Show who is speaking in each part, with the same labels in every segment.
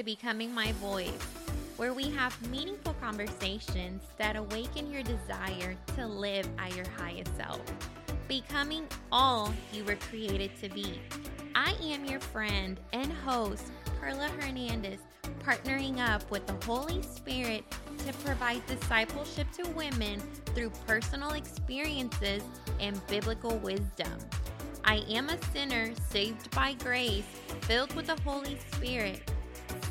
Speaker 1: to Becoming My Voice, where we have meaningful conversations that awaken your desire to live at your highest self, becoming all you were created to be. I am your friend and host, Carla Hernandez, partnering up with the Holy Spirit to provide discipleship to women through personal experiences and biblical wisdom. I am a sinner saved by grace, filled with the Holy Spirit,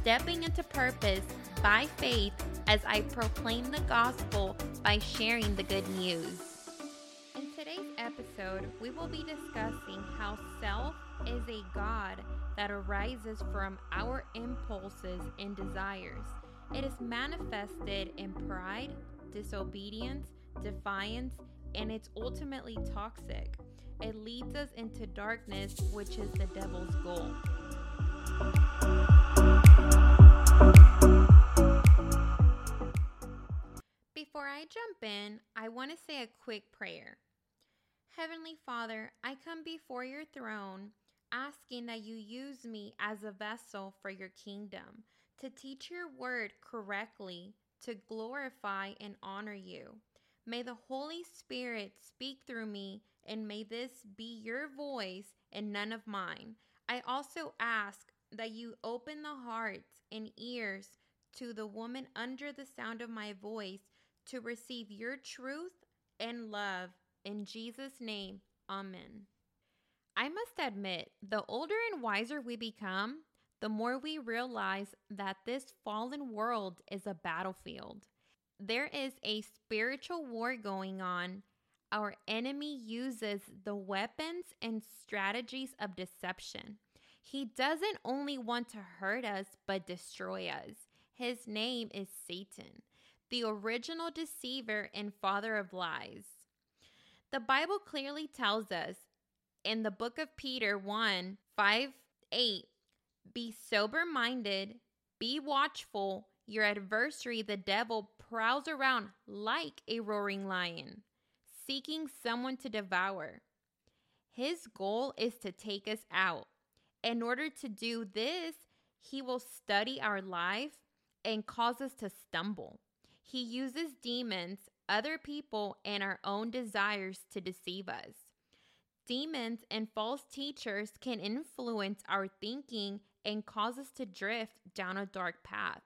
Speaker 1: stepping into purpose by faith as I proclaim the gospel by sharing the good news. In today's episode, we will be discussing how self is a God that arises from our impulses and desires. It is manifested in pride, disobedience, defiance, and it's ultimately toxic. It leads us into darkness, which is the devil's goal. Before I jump in, I want to say a quick prayer. Heavenly Father, I come before your throne asking that you use me as a vessel for your kingdom to teach your word correctly, to glorify and honor you. May the Holy Spirit speak through me, and may this be your voice and none of mine. I also ask that you open the hearts and ears to the woman under the sound of my voice to receive your truth and love. In Jesus' name, Amen. I must admit, the older and wiser we become, the more we realize that this fallen world is a battlefield. There is a spiritual war going on. Our enemy uses the weapons and strategies of deception. He doesn't only want to hurt us, but destroy us. His name is Satan, the original deceiver and father of lies. The Bible clearly tells us in the book of Peter 1 5 8 Be sober minded, be watchful. Your adversary, the devil, prowls around like a roaring lion, seeking someone to devour. His goal is to take us out. In order to do this, he will study our life and cause us to stumble. He uses demons, other people, and our own desires to deceive us. Demons and false teachers can influence our thinking and cause us to drift down a dark path.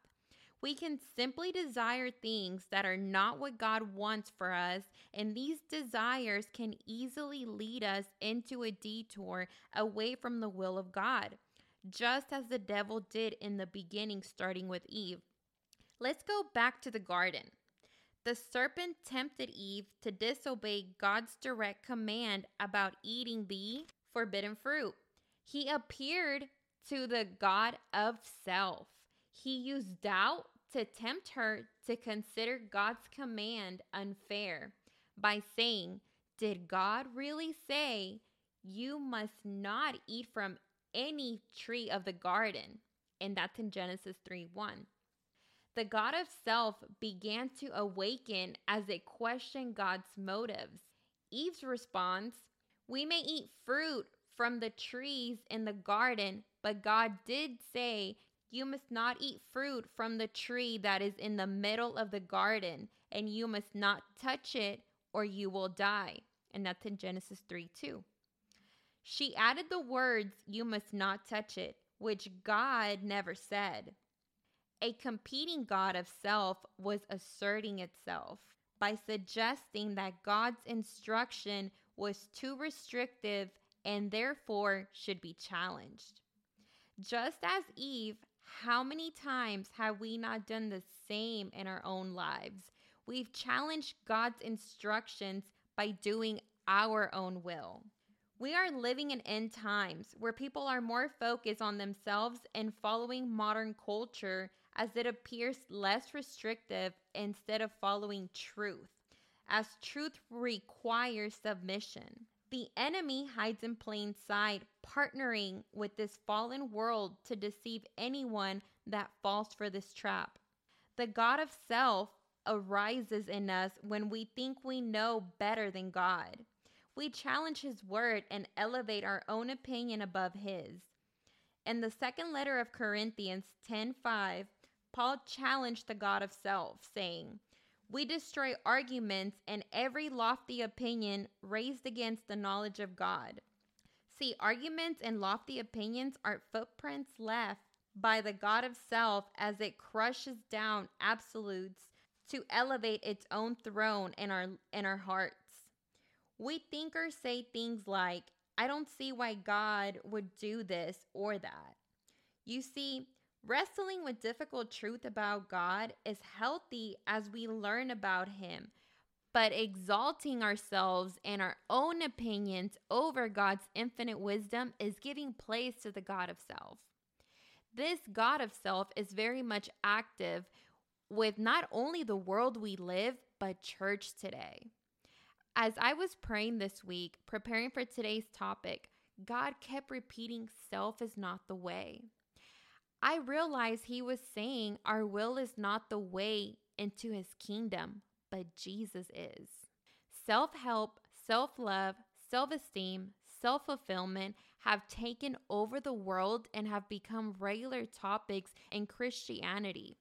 Speaker 1: We can simply desire things that are not what God wants for us, and these desires can easily lead us into a detour away from the will of God, just as the devil did in the beginning, starting with Eve. Let's go back to the garden. The serpent tempted Eve to disobey God's direct command about eating the forbidden fruit. He appeared to the God of self. He used doubt to tempt her to consider God's command unfair by saying, Did God really say you must not eat from any tree of the garden? And that's in Genesis 3 1. The God of self began to awaken as it questioned God's motives. Eve's response We may eat fruit from the trees in the garden, but God did say you must not eat fruit from the tree that is in the middle of the garden, and you must not touch it, or you will die. And that's in Genesis 3 2. She added the words, You must not touch it, which God never said. A competing God of self was asserting itself by suggesting that God's instruction was too restrictive and therefore should be challenged. Just as Eve how many times have we not done the same in our own lives? We've challenged God's instructions by doing our own will. We are living in end times where people are more focused on themselves and following modern culture as it appears less restrictive instead of following truth, as truth requires submission. The enemy hides in plain sight, partnering with this fallen world to deceive anyone that falls for this trap. The God of self arises in us when we think we know better than God. We challenge His word and elevate our own opinion above His. In the second letter of Corinthians 10:5, Paul challenged the God of self, saying, "We destroy arguments and every lofty opinion raised against the knowledge of God." See, arguments and lofty opinions are footprints left by the God of self as it crushes down absolutes to elevate its own throne in our in our hearts. We think or say things like, I don't see why God would do this or that. You see, wrestling with difficult truth about God is healthy as we learn about him. But exalting ourselves and our own opinions over God's infinite wisdom is giving place to the God of self. This God of self is very much active with not only the world we live, but church today. As I was praying this week, preparing for today's topic, God kept repeating, Self is not the way. I realized He was saying our will is not the way into His kingdom, but Jesus is. Self help, self love, self esteem, self fulfillment have taken over the world and have become regular topics in Christianity.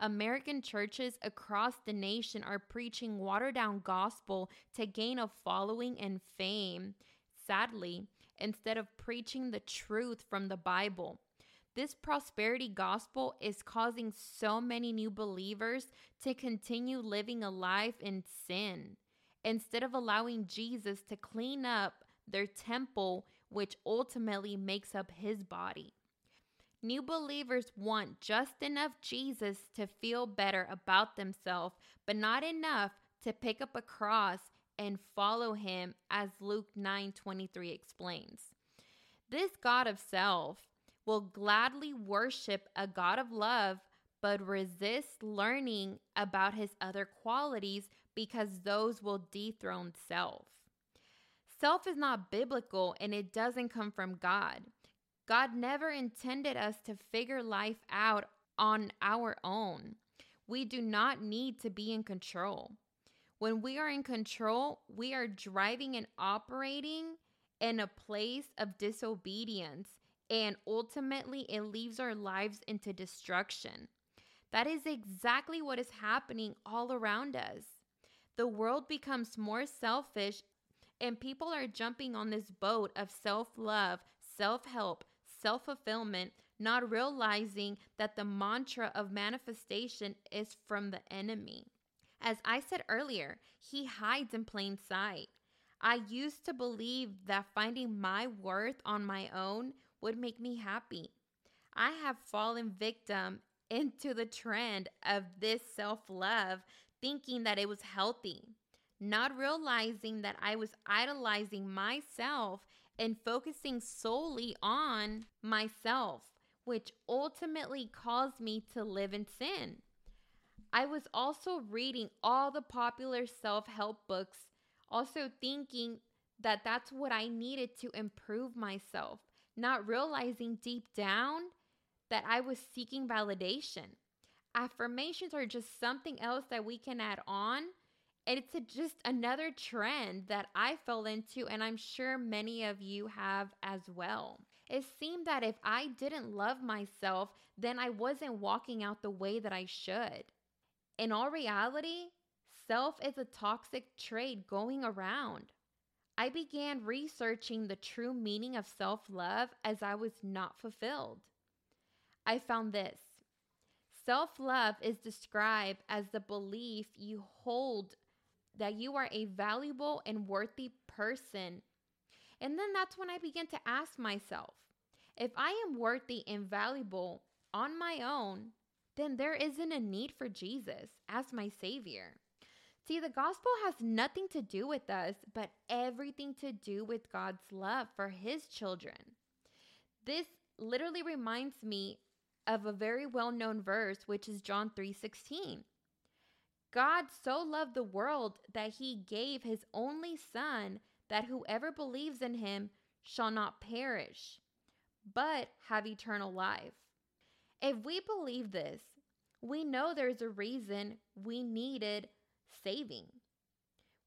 Speaker 1: American churches across the nation are preaching watered down gospel to gain a following and fame, sadly, instead of preaching the truth from the Bible. This prosperity gospel is causing so many new believers to continue living a life in sin instead of allowing Jesus to clean up their temple, which ultimately makes up his body. New believers want just enough Jesus to feel better about themselves, but not enough to pick up a cross and follow him as Luke 9:23 explains. This God of self will gladly worship a God of love but resist learning about his other qualities because those will dethrone self. Self is not biblical and it doesn't come from God. God never intended us to figure life out on our own. We do not need to be in control. When we are in control, we are driving and operating in a place of disobedience, and ultimately it leaves our lives into destruction. That is exactly what is happening all around us. The world becomes more selfish, and people are jumping on this boat of self love, self help, self fulfillment, not realizing that the mantra of manifestation is from the enemy. As I said earlier, he hides in plain sight. I used to believe that finding my worth on my own would make me happy. I have fallen victim into the trend of this self love, thinking that it was healthy, not realizing that I was idolizing myself and focusing solely on myself, which ultimately caused me to live in sin. I was also reading all the popular self help books, also thinking that that's what I needed to improve myself, not realizing deep down that I was seeking validation. Affirmations are just something else that we can add on it's a, just another trend that I fell into, and I'm sure many of you have as well. It seemed that if I didn't love myself, then I wasn't walking out the way that I should. In all reality, self is a toxic trait going around. I began researching the true meaning of self love as I was not fulfilled. I found this self love is described as the belief you hold that you are a valuable and worthy person. And then that's when I began to ask myself if I am worthy and valuable on my own, then there isn't a need for Jesus as my Savior. See, the gospel has nothing to do with us, but everything to do with God's love for His children. This literally reminds me of a very well known verse, which is John 3:16. God so loved the world that he gave his only Son, that whoever believes in him shall not perish, but have eternal life. If we believe this, we know there's a reason we needed saving.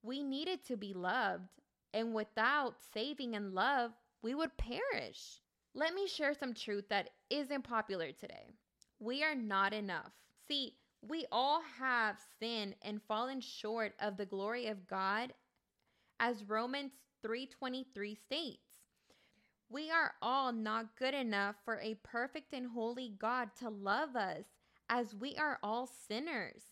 Speaker 1: We needed to be loved, and without saving and love, we would perish. Let me share some truth that isn't popular today. We are not enough. See, we all have sinned and fallen short of the glory of God as Romans 3:23 states. We are all not good enough for a perfect and holy God to love us as we are all sinners.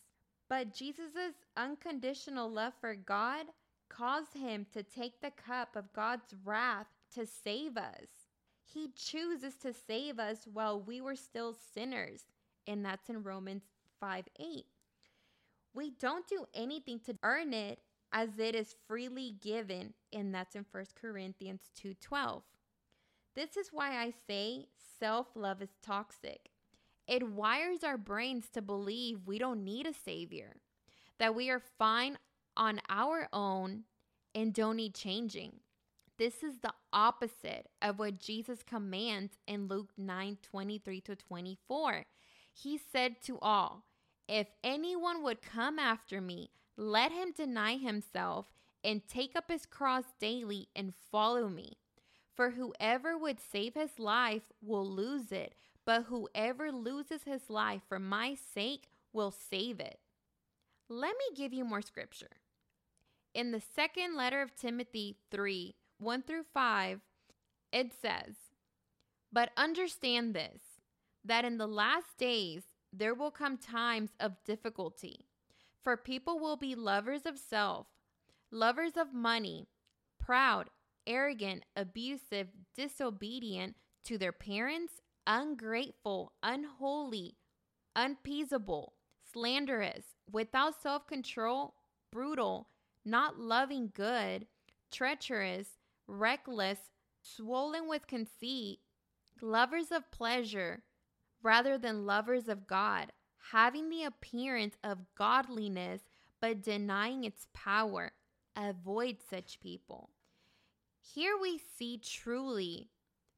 Speaker 1: But Jesus' unconditional love for God caused him to take the cup of God's wrath to save us. He chooses to save us while we were still sinners, and that's in Romans 5 8. We don't do anything to earn it as it is freely given, and that's in 1 Corinthians 2 12. This is why I say self love is toxic. It wires our brains to believe we don't need a savior, that we are fine on our own and don't need changing. This is the opposite of what Jesus commands in Luke 9 23 to 24. He said to all, If anyone would come after me, let him deny himself and take up his cross daily and follow me. For whoever would save his life will lose it, but whoever loses his life for my sake will save it. Let me give you more scripture. In the second letter of Timothy 3 1 through 5, it says, But understand this, that in the last days there will come times of difficulty, for people will be lovers of self, lovers of money, proud, arrogant, abusive, disobedient to their parents, ungrateful, unholy, unappeasable, slanderous, without self control, brutal, not loving good, treacherous, reckless, swollen with conceit, lovers of pleasure rather than lovers of God, having the appearance of godliness but denying its power. Avoid such people. Here we see truly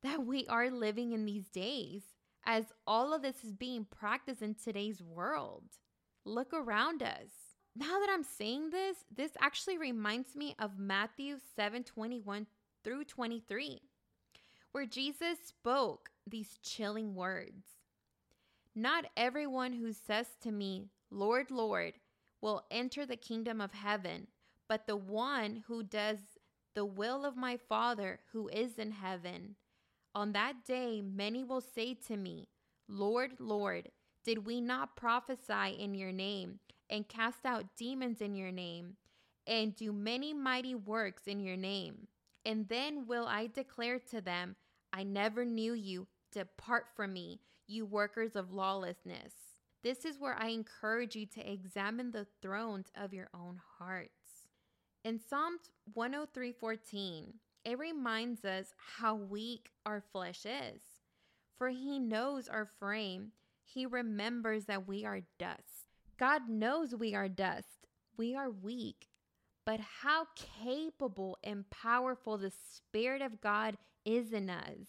Speaker 1: that we are living in these days as all of this is being practiced in today's world. Look around us. Now that I'm saying this, this actually reminds me of Matthew 7 21 through 23, where Jesus spoke these chilling words Not everyone who says to me, Lord, Lord, will enter the kingdom of heaven, but the one who does the will of my Father who is in heaven. On that day, many will say to me, Lord, Lord, did we not prophesy in your name, and cast out demons in your name, and do many mighty works in your name? And then will I declare to them, I never knew you. Depart from me, you workers of lawlessness. This is where I encourage you to examine the thrones of your own hearts. In Psalms 103:14, it reminds us how weak our flesh is. For he knows our frame. He remembers that we are dust. God knows we are dust. We are weak. But how capable and powerful the Spirit of God is in us.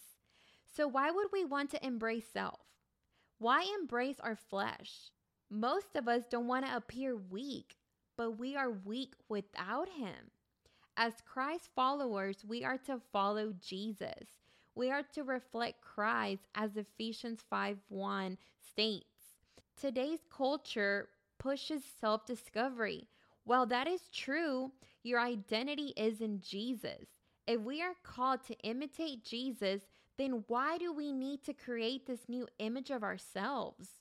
Speaker 1: So, why would we want to embrace self? Why embrace our flesh? Most of us don't want to appear weak but we are weak without him. As Christ followers, we are to follow Jesus. We are to reflect Christ as Ephesians 5:1 states. Today's culture pushes self-discovery. While that is true, your identity is in Jesus. If we are called to imitate Jesus, then why do we need to create this new image of ourselves?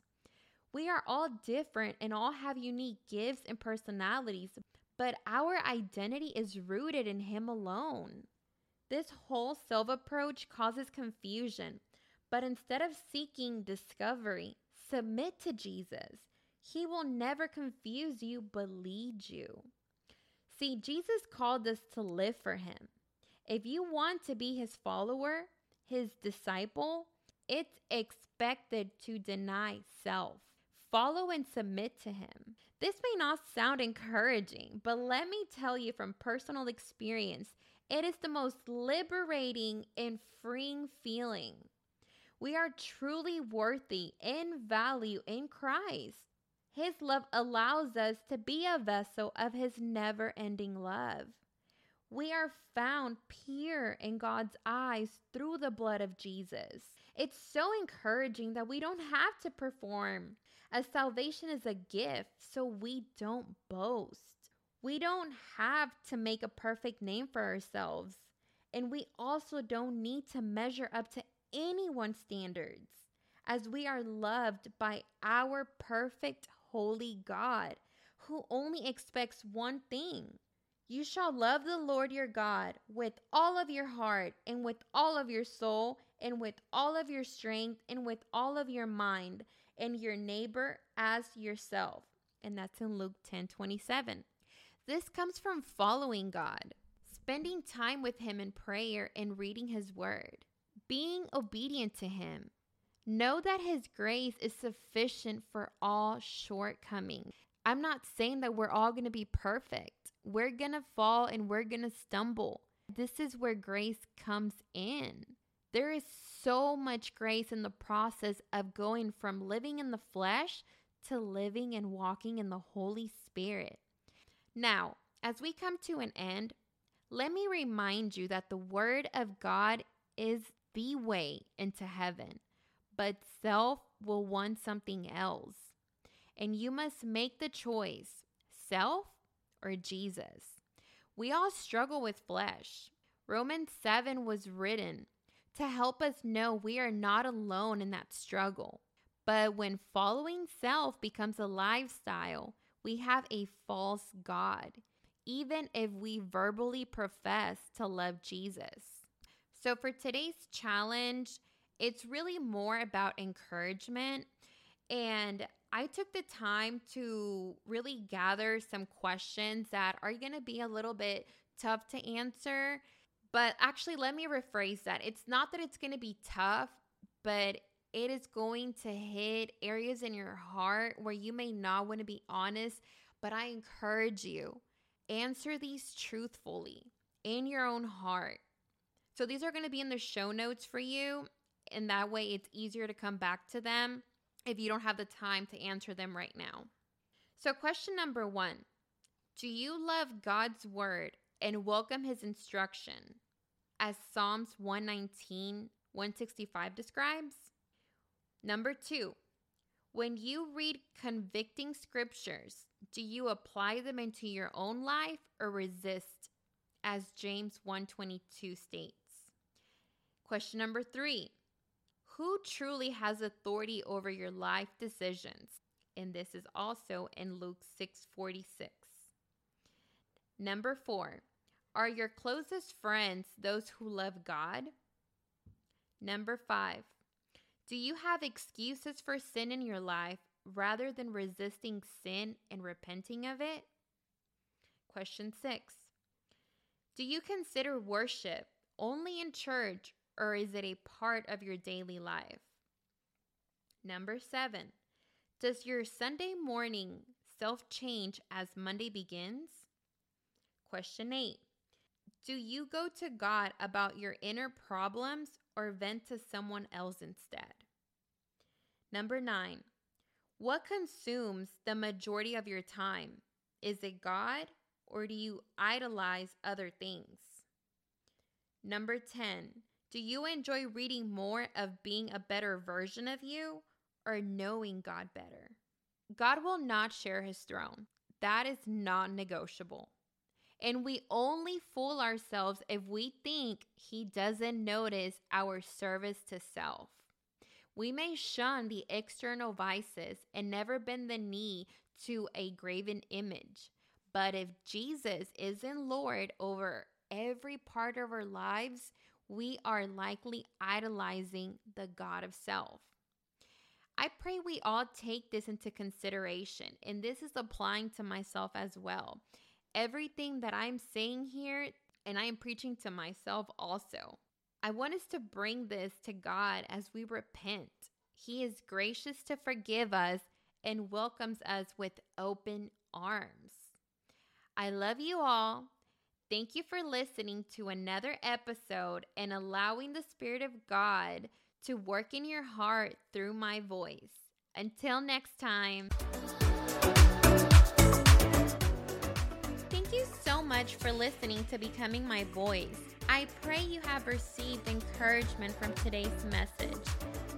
Speaker 1: We are all different and all have unique gifts and personalities, but our identity is rooted in Him alone. This whole self approach causes confusion, but instead of seeking discovery, submit to Jesus. He will never confuse you, but lead you. See, Jesus called us to live for Him. If you want to be His follower, His disciple, it's expected to deny self follow and submit to Him. This may not sound encouraging, but let me tell you from personal experience, it is the most liberating and freeing feeling. We are truly worthy in value in Christ. His love allows us to be a vessel of His never ending love. We are found pure in God's eyes through the blood of Jesus. It's so encouraging that we don't have to perform, as salvation is a gift, so we don't boast. We don't have to make a perfect name for ourselves, and we also don't need to measure up to anyone's standards, as we are loved by our perfect, holy God who only expects one thing. You shall love the Lord your God with all of your heart and with all of your soul and with all of your strength and with all of your mind and your neighbor as yourself. And that's in Luke 10 27. This comes from following God, spending time with Him in prayer and reading His word, being obedient to Him. Know that His grace is sufficient for all shortcomings. I'm not saying that we're all going to be perfect. We're going to fall and we're going to stumble. This is where grace comes in. There is so much grace in the process of going from living in the flesh to living and walking in the Holy Spirit. Now, as we come to an end, let me remind you that the Word of God is the way into heaven, but self will want something else and you must make the choice self or Jesus. We all struggle with flesh. Romans 7 was written to help us know we are not alone in that struggle. But when following self becomes a lifestyle, we have a false God, even if we verbally profess to love Jesus. So, for today's challenge, it's really more about encouragement. And I took the time to really gather some questions that are going to be a little bit tough to answer. But actually, let me rephrase that. It's not that it's going to be tough, but it is going to hit areas in your heart where you may not want to be honest. But I encourage you, answer these truthfully in your own heart. So these are going to be in the show notes for you. And that way it's easier to come back to them if you don't have the time to answer them right now. So, question number one Do you love God's word and welcome his instruction as Psalms 119, 165 describes? Number two, when you read convicting scriptures, do you apply them into your own life or resist as James 122 states? Question number 3. Who truly has authority over your life decisions? And this is also in Luke 6:46. Number 4. Are your closest friends those who love God? Number 5. Do you have excuses for sin in your life rather than resisting sin and repenting of it? Question 6. Do you consider worship only in church or is it a part of your daily life? Number seven, does your Sunday morning self change as Monday begins? Question eight, do you go to God about your inner problems or vent to someone else instead? Number nine, what consumes the majority of your time? Is it God or do you idolize other things? Number 10, do you enjoy reading more of being a better version of you or knowing God better? God will not share his throne. That is non negotiable. And we only fool ourselves if we think he doesn't notice our service to self. We may shun the external vices and never bend the knee to a graven image. But if Jesus isn't Lord over every part of our lives, we are likely idolizing the God of self. I pray we all take this into consideration, and this is applying to myself as well. Everything that I'm saying here, and I am preaching to myself also. I want us to bring this to God as we repent. He is gracious to forgive us and welcomes us with open arms. I love you all. Thank you for listening to another episode and allowing the Spirit of God to work in your heart through my voice. Until next time. Much for listening to Becoming My Voice. I pray you have received encouragement from today's message.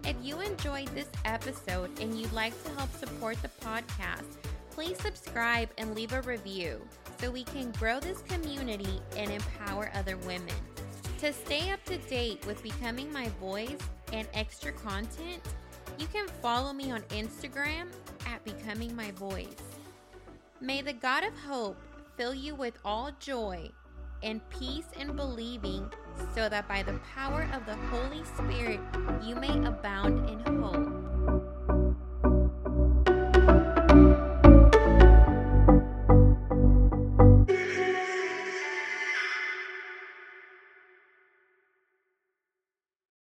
Speaker 1: If you enjoyed this episode and you'd like to help support the podcast, please subscribe and leave a review so we can grow this community and empower other women. To stay up to date with Becoming My Voice and extra content, you can follow me on Instagram at Becoming My Voice. May the God of hope fill you with all joy and peace in believing, so that by the power of the Holy Spirit you may abound in hope.